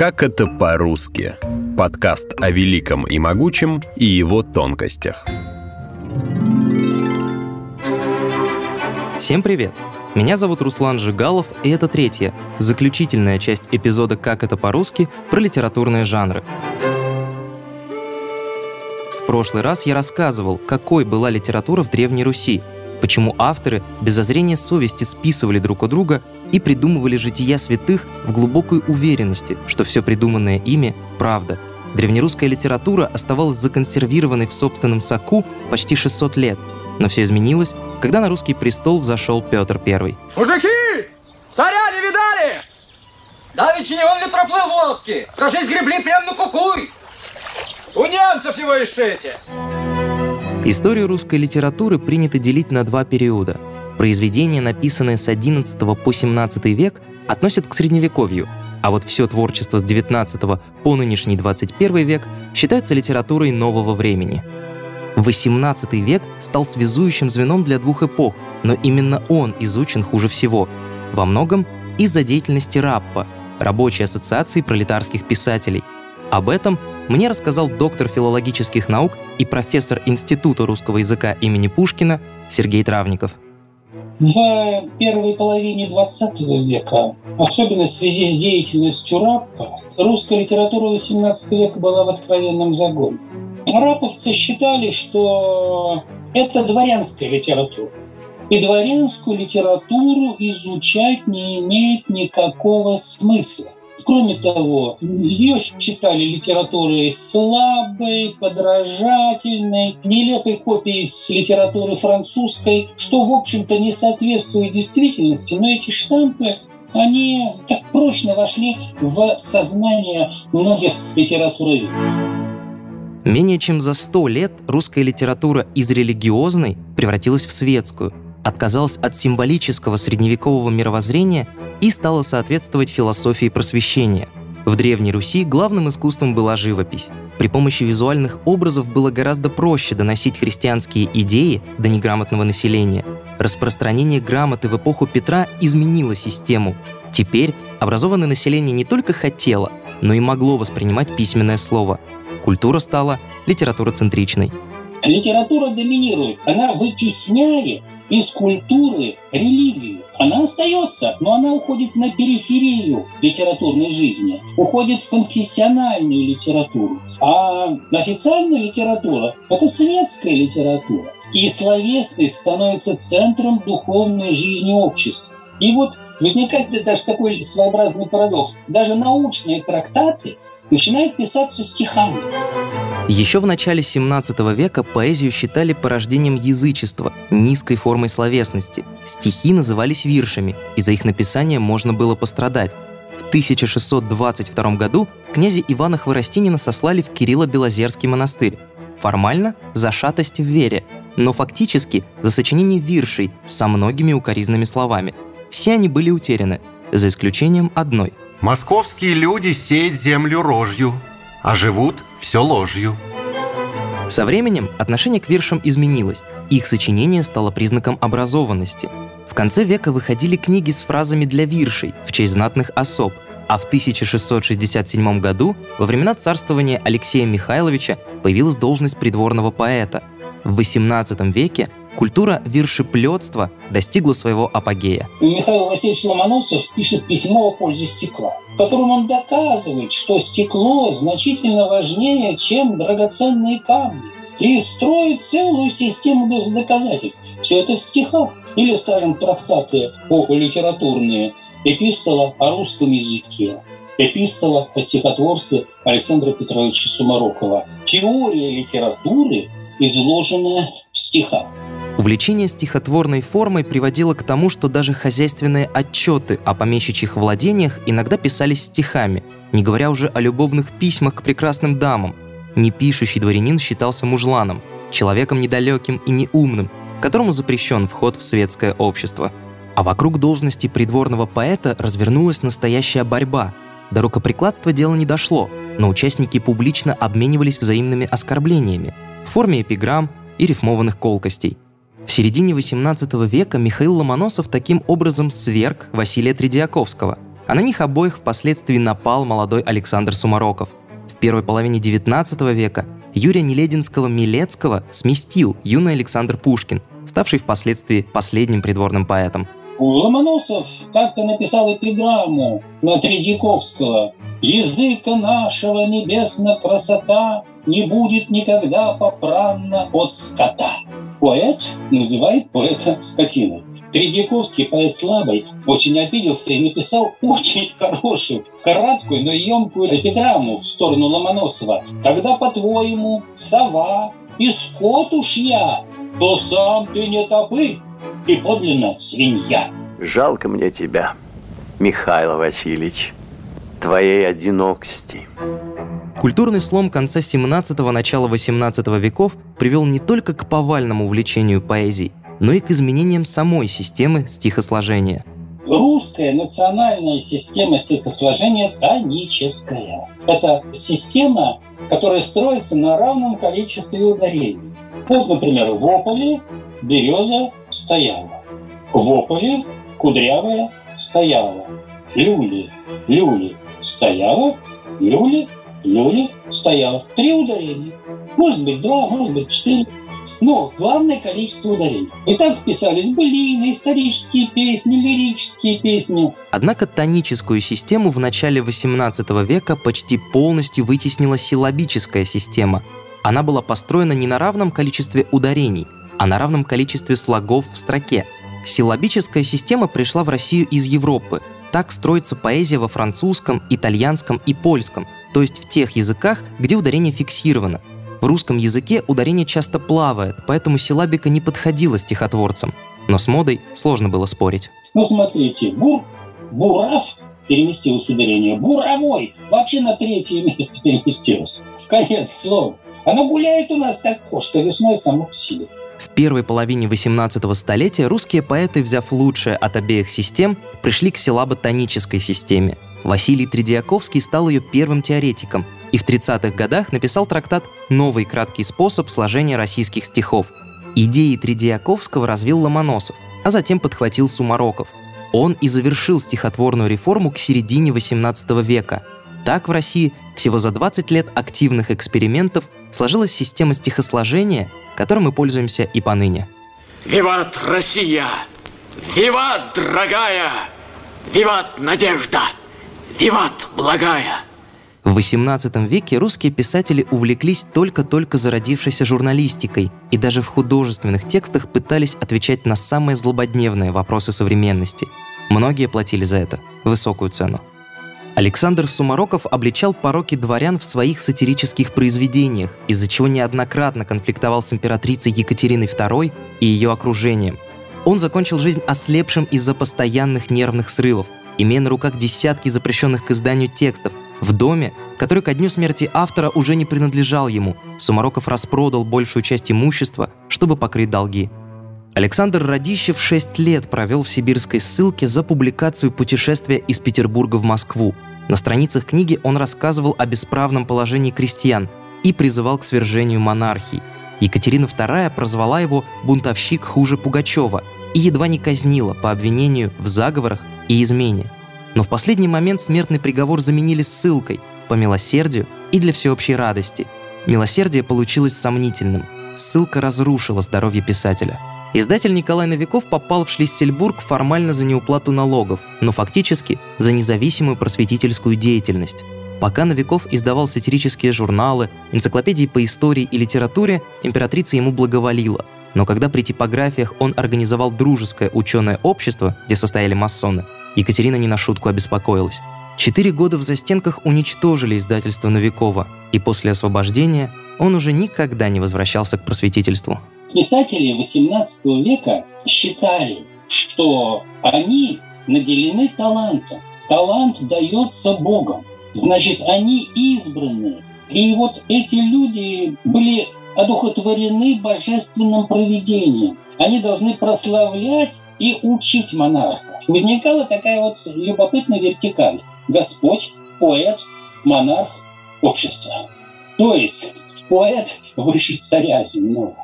Как это по-русски? Подкаст о великом и могучем и его тонкостях. Всем привет! Меня зовут Руслан Жигалов, и это третья, заключительная часть эпизода «Как это по-русски» про литературные жанры. В прошлый раз я рассказывал, какой была литература в Древней Руси, почему авторы без зазрения совести списывали друг у друга и придумывали жития святых в глубокой уверенности, что все придуманное ими — правда. Древнерусская литература оставалась законсервированной в собственном соку почти 600 лет, но все изменилось, когда на русский престол взошел Петр I. Мужики! Царя не видали? Давеча не он ли проплыл в лодке? Кажись, гребли на кукуй. У немцев его ишите. Историю русской литературы принято делить на два периода. Произведения, написанные с XI по XVII век, относят к Средневековью, а вот все творчество с XIX по нынешний 21 век считается литературой нового времени. XVIII век стал связующим звеном для двух эпох, но именно он изучен хуже всего. Во многом из-за деятельности РАППа, Рабочей ассоциации пролетарских писателей. Об этом мне рассказал доктор филологических наук и профессор Института русского языка имени Пушкина Сергей Травников. В первой половине XX века, особенно в связи с деятельностью РАПа, русская литература XVIII века была в откровенном загоне. Раповцы считали, что это дворянская литература. И дворянскую литературу изучать не имеет никакого смысла. Кроме того, ее считали литературой слабой, подражательной, нелепой копией с литературы французской, что, в общем-то, не соответствует действительности, но эти штампы они так прочно вошли в сознание многих литературоведов. Менее чем за сто лет русская литература из религиозной превратилась в светскую, отказалась от символического средневекового мировоззрения и стала соответствовать философии просвещения. В Древней Руси главным искусством была живопись. При помощи визуальных образов было гораздо проще доносить христианские идеи до неграмотного населения. Распространение грамоты в эпоху Петра изменило систему. Теперь образованное население не только хотело, но и могло воспринимать письменное слово. Культура стала литературоцентричной. Литература доминирует, она вытесняет из культуры религию. Она остается, но она уходит на периферию литературной жизни, уходит в конфессиональную литературу. А официальная литература – это светская литература. И словесность становится центром духовной жизни общества. И вот возникает даже такой своеобразный парадокс. Даже научные трактаты начинают писаться стихами. Еще в начале 17 века поэзию считали порождением язычества, низкой формой словесности. Стихи назывались виршами, и за их написание можно было пострадать. В 1622 году князя Ивана Хворостинина сослали в Кирилло-Белозерский монастырь. Формально – за шатость в вере, но фактически за сочинение виршей со многими укоризными словами. Все они были утеряны, за исключением одной. «Московские люди сеют землю рожью, а живут все ложью. Со временем отношение к виршам изменилось. Их сочинение стало признаком образованности. В конце века выходили книги с фразами для виршей в честь знатных особ, а в 1667 году, во времена царствования Алексея Михайловича, появилась должность придворного поэта. В XVIII веке культура вершеплетства достигла своего апогея. Михаил Васильевич Ломоносов пишет письмо о пользе стекла, в котором он доказывает, что стекло значительно важнее, чем драгоценные камни и строит целую систему доказательств. Все это в стихах. Или, скажем, трактаты о литературные, эпистола о русском языке, эпистола о стихотворстве Александра Петровича Сумарокова. Теория литературы, изложенная в стихах. Увлечение стихотворной формой приводило к тому, что даже хозяйственные отчеты о помещичьих владениях иногда писались стихами, не говоря уже о любовных письмах к прекрасным дамам. Непишущий дворянин считался мужланом, человеком недалеким и неумным, которому запрещен вход в светское общество. А вокруг должности придворного поэта развернулась настоящая борьба. До рукоприкладства дело не дошло, но участники публично обменивались взаимными оскорблениями в форме эпиграмм и рифмованных колкостей – в середине XVIII века Михаил Ломоносов таким образом сверг Василия Тредиаковского, а на них обоих впоследствии напал молодой Александр Сумароков. В первой половине XIX века Юрия Нелединского-Милецкого сместил юный Александр Пушкин, ставший впоследствии последним придворным поэтом. Ломоносов как-то написал эпиграмму на Тредяковского. «Языка нашего небесная красота не будет никогда попранна от скота». Поэт называет поэта скотиной. Тредяковский, поэт слабый, очень обиделся и написал очень хорошую, краткую, но емкую эпиграмму в сторону Ломоносова. «Когда, по-твоему, сова и скот уж я, то сам ты не табы и подлинно свинья». Жалко мне тебя, Михаил Васильевич, твоей одинокости. Культурный слом конца 17-го, начала 18 веков привел не только к повальному увлечению поэзией, но и к изменениям самой системы стихосложения. Русская национальная система стихосложения тоническая. Это система, которая строится на равном количестве ударений. Вот, например, в ополе береза стояла. В ополе кудрявая стояла. Люли, люли стояла, люли, люли стояла. Три ударения. Может быть, два, может быть, четыре. Но главное количество ударений. И так писались былины, исторические песни, лирические песни. Однако тоническую систему в начале XVIII века почти полностью вытеснила силлабическая система. Она была построена не на равном количестве ударений, а на равном количестве слогов в строке. Силлабическая система пришла в Россию из Европы. Так строится поэзия во французском, итальянском и польском, то есть в тех языках, где ударение фиксировано, в русском языке ударение часто плавает, поэтому силабика не подходила стихотворцам. Но с модой сложно было спорить. Ну, смотрите, бур, бурав переместилось ударение, буровой вообще на третье место переместилось. Конец слова. Оно гуляет у нас так кошка весной само по себе. В первой половине 18 столетия русские поэты, взяв лучшее от обеих систем, пришли к силабо-тонической системе. Василий Тредиаковский стал ее первым теоретиком и в 30-х годах написал трактат «Новый краткий способ сложения российских стихов». Идеи Тредиаковского развил Ломоносов, а затем подхватил Сумароков. Он и завершил стихотворную реформу к середине 18 века. Так в России всего за 20 лет активных экспериментов сложилась система стихосложения, которой мы пользуемся и поныне. Виват Россия! Виват, дорогая! Виват надежда! Виват благая! В XVIII веке русские писатели увлеклись только-только зародившейся журналистикой и даже в художественных текстах пытались отвечать на самые злободневные вопросы современности. Многие платили за это высокую цену. Александр Сумароков обличал пороки дворян в своих сатирических произведениях, из-за чего неоднократно конфликтовал с императрицей Екатериной II и ее окружением. Он закончил жизнь ослепшим из-за постоянных нервных срывов, имея на руках десятки запрещенных к изданию текстов, в доме, который ко дню смерти автора уже не принадлежал ему, Сумароков распродал большую часть имущества, чтобы покрыть долги. Александр Радищев 6 лет провел в сибирской ссылке за публикацию путешествия из Петербурга в Москву. На страницах книги он рассказывал о бесправном положении крестьян и призывал к свержению монархии. Екатерина II прозвала его «бунтовщик хуже Пугачева» и едва не казнила по обвинению в заговорах и измене – но в последний момент смертный приговор заменили ссылкой по милосердию и для всеобщей радости. Милосердие получилось сомнительным. Ссылка разрушила здоровье писателя. Издатель Николай Новиков попал в Шлиссельбург формально за неуплату налогов, но фактически за независимую просветительскую деятельность. Пока Новиков издавал сатирические журналы, энциклопедии по истории и литературе, императрица ему благоволила. Но когда при типографиях он организовал дружеское ученое общество, где состояли масоны, Екатерина не на шутку обеспокоилась. Четыре года в застенках уничтожили издательство Новикова, и после освобождения он уже никогда не возвращался к просветительству. Писатели XVIII века считали, что они наделены талантом. Талант дается Богом. Значит, они избранные. И вот эти люди были одухотворены божественным провидением. Они должны прославлять и учить монарха возникала такая вот любопытная вертикаль. Господь, поэт, монарх, общество. То есть поэт выше царя земного.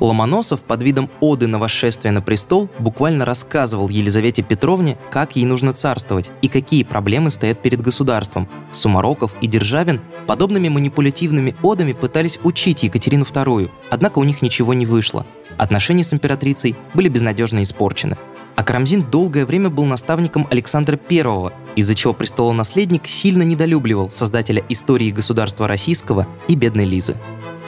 Ломоносов под видом оды на восшествие на престол буквально рассказывал Елизавете Петровне, как ей нужно царствовать и какие проблемы стоят перед государством. Сумароков и Державин подобными манипулятивными одами пытались учить Екатерину II, однако у них ничего не вышло. Отношения с императрицей были безнадежно испорчены. А Карамзин долгое время был наставником Александра I, из-за чего престолонаследник сильно недолюбливал создателя истории государства российского и бедной Лизы.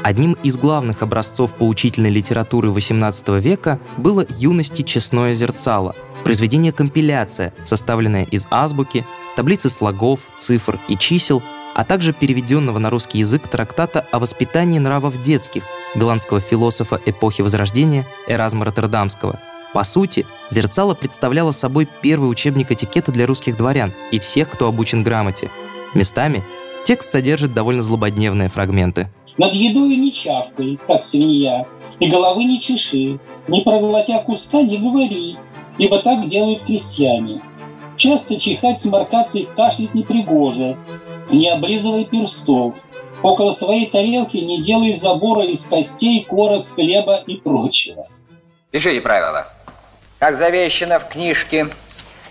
Одним из главных образцов поучительной литературы XVIII века было «Юности честное зерцало», произведение компиляция, составленное из азбуки, таблицы слогов, цифр и чисел, а также переведенного на русский язык трактата о воспитании нравов детских голландского философа эпохи Возрождения Эразма Роттердамского. По сути, «Зерцало» представляло собой первый учебник этикета для русских дворян и всех, кто обучен грамоте. Местами текст содержит довольно злободневные фрагменты – над едою не чавкай, как свинья, и головы не чеши, не проглотя куска не говори, ибо так делают крестьяне. Часто чихать, сморкаться и кашлять непригоже, не облизывай перстов, около своей тарелки не делай забора из костей, корок, хлеба и прочего. Пишите правила. Как завещено в книжке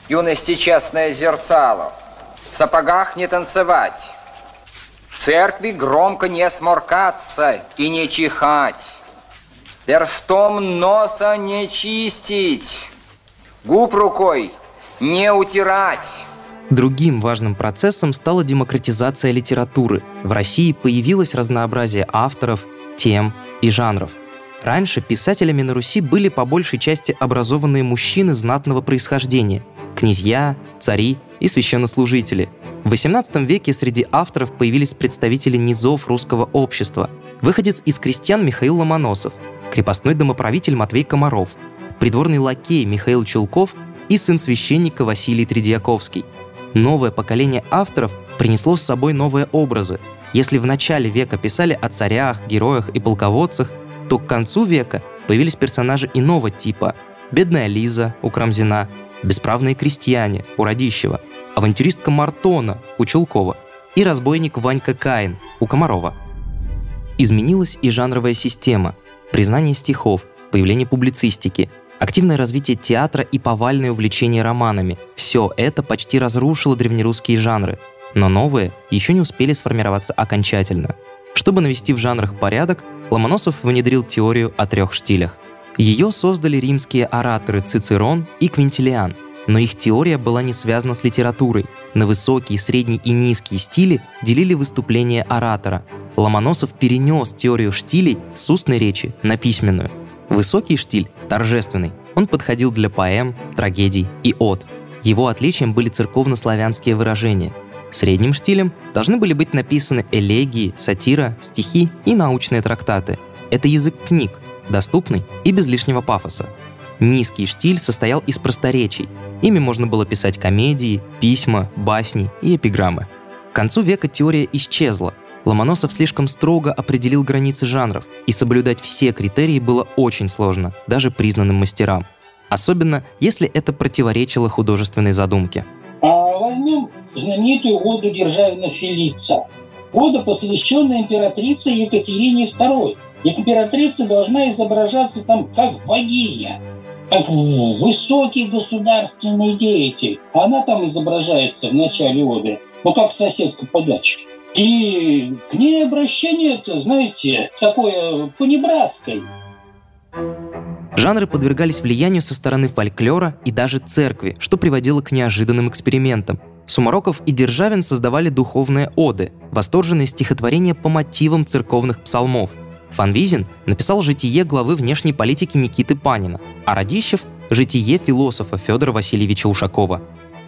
«Юности честное зерцало». В сапогах не танцевать, церкви громко не сморкаться и не чихать, перстом носа не чистить, губ рукой не утирать. Другим важным процессом стала демократизация литературы. В России появилось разнообразие авторов, тем и жанров. Раньше писателями на Руси были по большей части образованные мужчины знатного происхождения – князья, цари и священнослужители – в XVIII веке среди авторов появились представители низов русского общества. Выходец из крестьян Михаил Ломоносов, крепостной домоправитель Матвей Комаров, придворный лакей Михаил Чулков и сын священника Василий Тридьяковский. Новое поколение авторов принесло с собой новые образы. Если в начале века писали о царях, героях и полководцах, то к концу века появились персонажи иного типа. Бедная Лиза у Крамзина, бесправные крестьяне у Радищева, авантюристка Мартона у Чулкова и разбойник Ванька Каин у Комарова. Изменилась и жанровая система, признание стихов, появление публицистики, активное развитие театра и повальное увлечение романами. Все это почти разрушило древнерусские жанры, но новые еще не успели сформироваться окончательно. Чтобы навести в жанрах порядок, Ломоносов внедрил теорию о трех штилях. Ее создали римские ораторы Цицерон и Квинтилиан – но их теория была не связана с литературой. На высокий, средний и низкий стили делили выступления оратора. Ломоносов перенес теорию штилей с устной речи на письменную. Высокий штиль, торжественный, он подходил для поэм, трагедий и от. Его отличием были церковно-славянские выражения. Средним штилем должны были быть написаны элегии, сатира, стихи и научные трактаты. Это язык книг, доступный и без лишнего пафоса. Низкий штиль состоял из просторечий. Ими можно было писать комедии, письма, басни и эпиграммы. К концу века теория исчезла. Ломоносов слишком строго определил границы жанров, и соблюдать все критерии было очень сложно, даже признанным мастерам. Особенно, если это противоречило художественной задумке. А возьмем знаменитую оду Державина Фелица. Ода, посвященная императрице Екатерине II. Императрица должна изображаться там как богиня как высокий государственный деятель. Она там изображается в начале оды, ну как соседка по даче. И к ней обращение знаете, такое понебратское. Жанры подвергались влиянию со стороны фольклора и даже церкви, что приводило к неожиданным экспериментам. Сумароков и Державин создавали духовные оды, восторженные стихотворения по мотивам церковных псалмов – Фанвизин написал житие главы внешней политики Никиты Панина, а Радищев — житие философа Федора Васильевича Ушакова.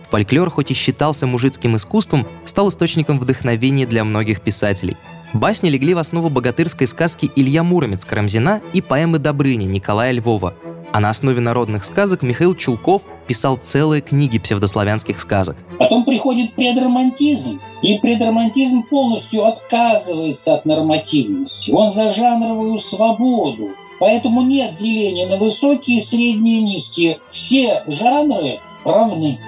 Фольклор, хоть и считался мужицким искусством, стал источником вдохновения для многих писателей. Басни легли в основу богатырской сказки Илья Муромец Карамзина и поэмы Добрыни Николая Львова. А на основе народных сказок Михаил Чулков писал целые книги псевдославянских сказок. Потом приходит предромантизм. И предромантизм полностью отказывается от нормативности. Он за жанровую свободу. Поэтому нет деления на высокие, средние, низкие. Все жанры равны.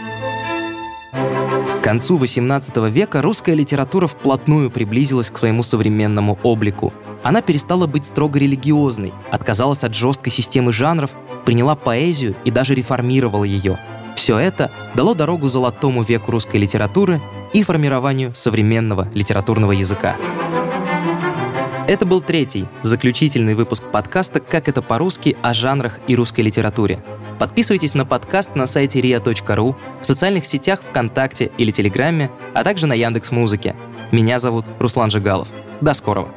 К концу XVIII века русская литература вплотную приблизилась к своему современному облику. Она перестала быть строго религиозной, отказалась от жесткой системы жанров, приняла поэзию и даже реформировала ее. Все это дало дорогу золотому веку русской литературы и формированию современного литературного языка. Это был третий, заключительный выпуск подкаста «Как это по-русски» о жанрах и русской литературе. Подписывайтесь на подкаст на сайте ria.ru, в социальных сетях ВКонтакте или Телеграме, а также на Яндекс Музыке. Меня зовут Руслан Жигалов. До скорого!